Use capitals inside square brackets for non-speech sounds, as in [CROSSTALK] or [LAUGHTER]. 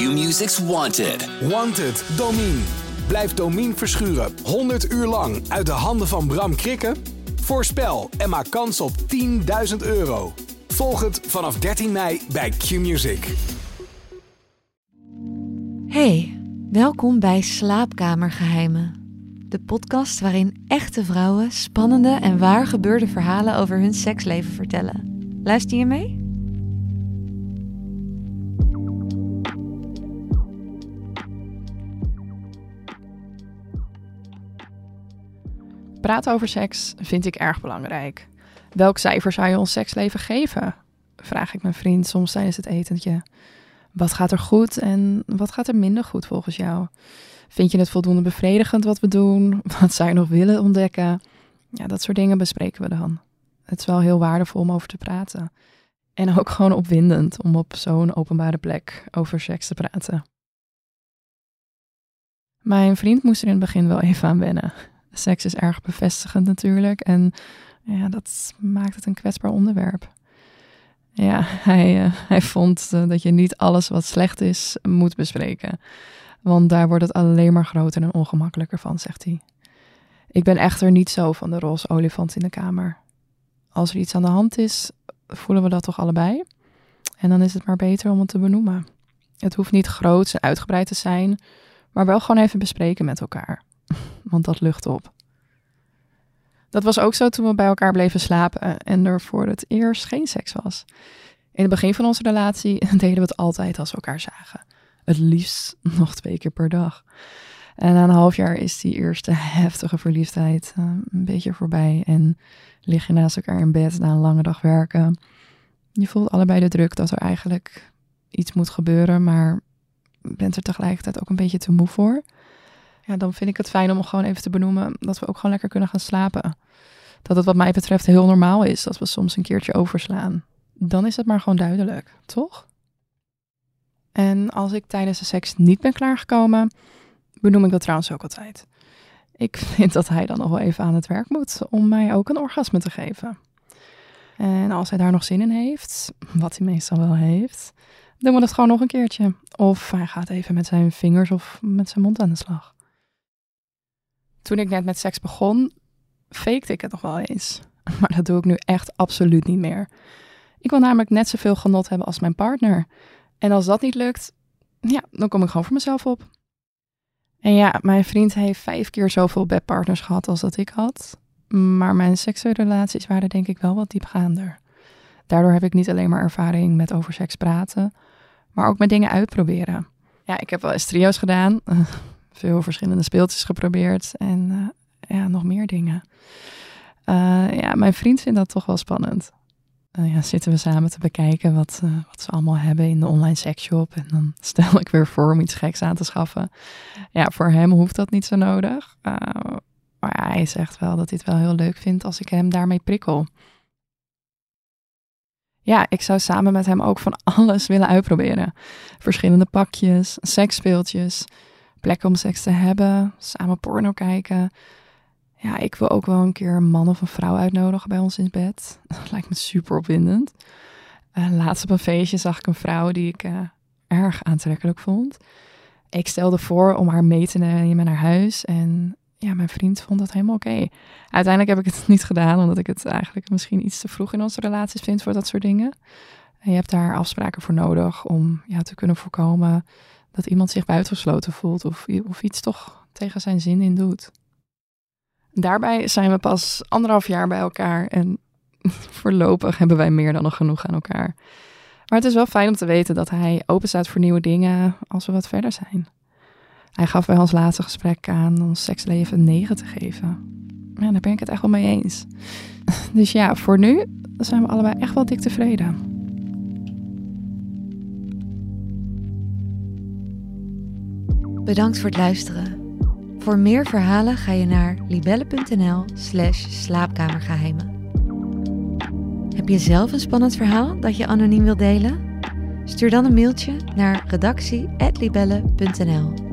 Q-Music's Wanted. Wanted, Domine. Blijf Domine verschuren 100 uur lang uit de handen van Bram Krikken? Voorspel en maak kans op 10.000 euro. Volg het vanaf 13 mei bij Q-Music. Hey, welkom bij Slaapkamergeheimen. De podcast waarin echte vrouwen spannende en waar gebeurde verhalen over hun seksleven vertellen. Luister je mee? Praten over seks vind ik erg belangrijk. Welk cijfer zou je ons seksleven geven? Vraag ik mijn vriend soms tijdens het etentje. Wat gaat er goed en wat gaat er minder goed volgens jou? Vind je het voldoende bevredigend wat we doen? [LAUGHS] Wat zou je nog willen ontdekken? Ja, dat soort dingen bespreken we dan. Het is wel heel waardevol om over te praten. En ook [LAUGHS] gewoon opwindend om op zo'n openbare plek over seks te praten. Mijn vriend moest er in het begin wel even aan wennen. Seks is erg bevestigend natuurlijk en ja, dat maakt het een kwetsbaar onderwerp. Ja, hij, uh, hij vond uh, dat je niet alles wat slecht is moet bespreken. Want daar wordt het alleen maar groter en ongemakkelijker van, zegt hij. Ik ben echter niet zo van de roze olifant in de kamer. Als er iets aan de hand is, voelen we dat toch allebei? En dan is het maar beter om het te benoemen. Het hoeft niet groot en uitgebreid te zijn, maar wel gewoon even bespreken met elkaar. Want dat lucht op. Dat was ook zo toen we bij elkaar bleven slapen en er voor het eerst geen seks was. In het begin van onze relatie [LAUGHS] deden we het altijd als we elkaar zagen. Het liefst [LAUGHS] nog twee keer per dag. En na een half jaar is die eerste heftige verliefdheid uh, een beetje voorbij. En lig je naast elkaar in bed na een lange dag werken. Je voelt allebei de druk dat er eigenlijk iets moet gebeuren, maar bent er tegelijkertijd ook een beetje te moe voor. Dan vind ik het fijn om gewoon even te benoemen dat we ook gewoon lekker kunnen gaan slapen. Dat het wat mij betreft heel normaal is dat we soms een keertje overslaan. Dan is het maar gewoon duidelijk, toch? En als ik tijdens de seks niet ben klaargekomen, benoem ik dat trouwens ook altijd. Ik [LAUGHS] vind dat hij dan nog wel even aan het werk moet om mij ook een orgasme te geven. En als hij daar nog zin in heeft, wat hij meestal wel heeft, doen we dat gewoon nog een keertje. Of hij gaat even met zijn vingers of met zijn mond aan de slag. Toen ik net met seks begon, fakte ik het nog wel eens. [LAUGHS] Maar dat doe ik nu echt absoluut niet meer. Ik wil namelijk net zoveel genot hebben als mijn partner. En als dat niet lukt, ja, dan kom ik gewoon voor mezelf op. En ja, mijn vriend heeft vijf keer zoveel bedpartners gehad als dat ik had. Maar mijn seksuele relaties waren denk ik wel wat diepgaander. Daardoor heb ik niet alleen maar ervaring met over seks praten, maar ook met dingen uitproberen. Ja, ik heb wel eens trio's gedaan, [LAUGHS] veel verschillende speeltjes geprobeerd en uh, ja, nog meer dingen. Uh, ja, mijn vriend vindt dat toch wel spannend. Uh, ja, zitten we samen te bekijken wat, wat ze allemaal hebben in de online sexshop. En dan [LAUGHS] stel ik weer voor om iets geks aan te schaffen. Ja, voor hem hoeft dat niet zo nodig. maar hij zegt wel dat hij het wel heel leuk vindt als ik hem daarmee prikkel. Ja, ik zou samen met hem ook van [LAUGHS] alles willen uitproberen. Verschillende pakjes, seksspeeltjes, plekken om seks te hebben, samen porno kijken. Ja, ik wil ook wel een keer een man of een vrouw uitnodigen bij ons in bed. [LAUGHS] Dat lijkt me super opwindend. Uh, laatst op een feestje zag ik een vrouw die ik uh, erg aantrekkelijk vond. Ik stelde voor om haar mee te nemen naar huis en ja, mijn vriend vond dat helemaal oké. Uiteindelijk heb ik het [LAUGHS] niet gedaan, omdat ik het eigenlijk misschien iets te vroeg in onze relaties vind voor dat soort dingen. En je hebt daar afspraken voor nodig om ja, te kunnen voorkomen dat iemand zich buitengesloten voelt of, of iets toch tegen zijn zin in doet. Daarbij zijn we pas anderhalf jaar bij elkaar en [LAUGHS] voorlopig hebben wij meer dan nog genoeg aan elkaar. Maar het is wel fijn om te weten dat hij open staat voor nieuwe dingen als we wat verder zijn. Hij gaf bij ons laatste gesprek aan ons seksleven 9 te geven. Ja, daar ben ik het echt wel mee eens. [LAUGHS] Dus ja, voor nu zijn we allebei echt wel dik tevreden. Bedankt voor het luisteren. Voor meer verhalen ga je naar libelle.nl/slash slaapkamergeheimen. Heb je zelf een spannend verhaal dat je anoniem wilt delen? Stuur dan een mailtje naar redactie.libelle.nl.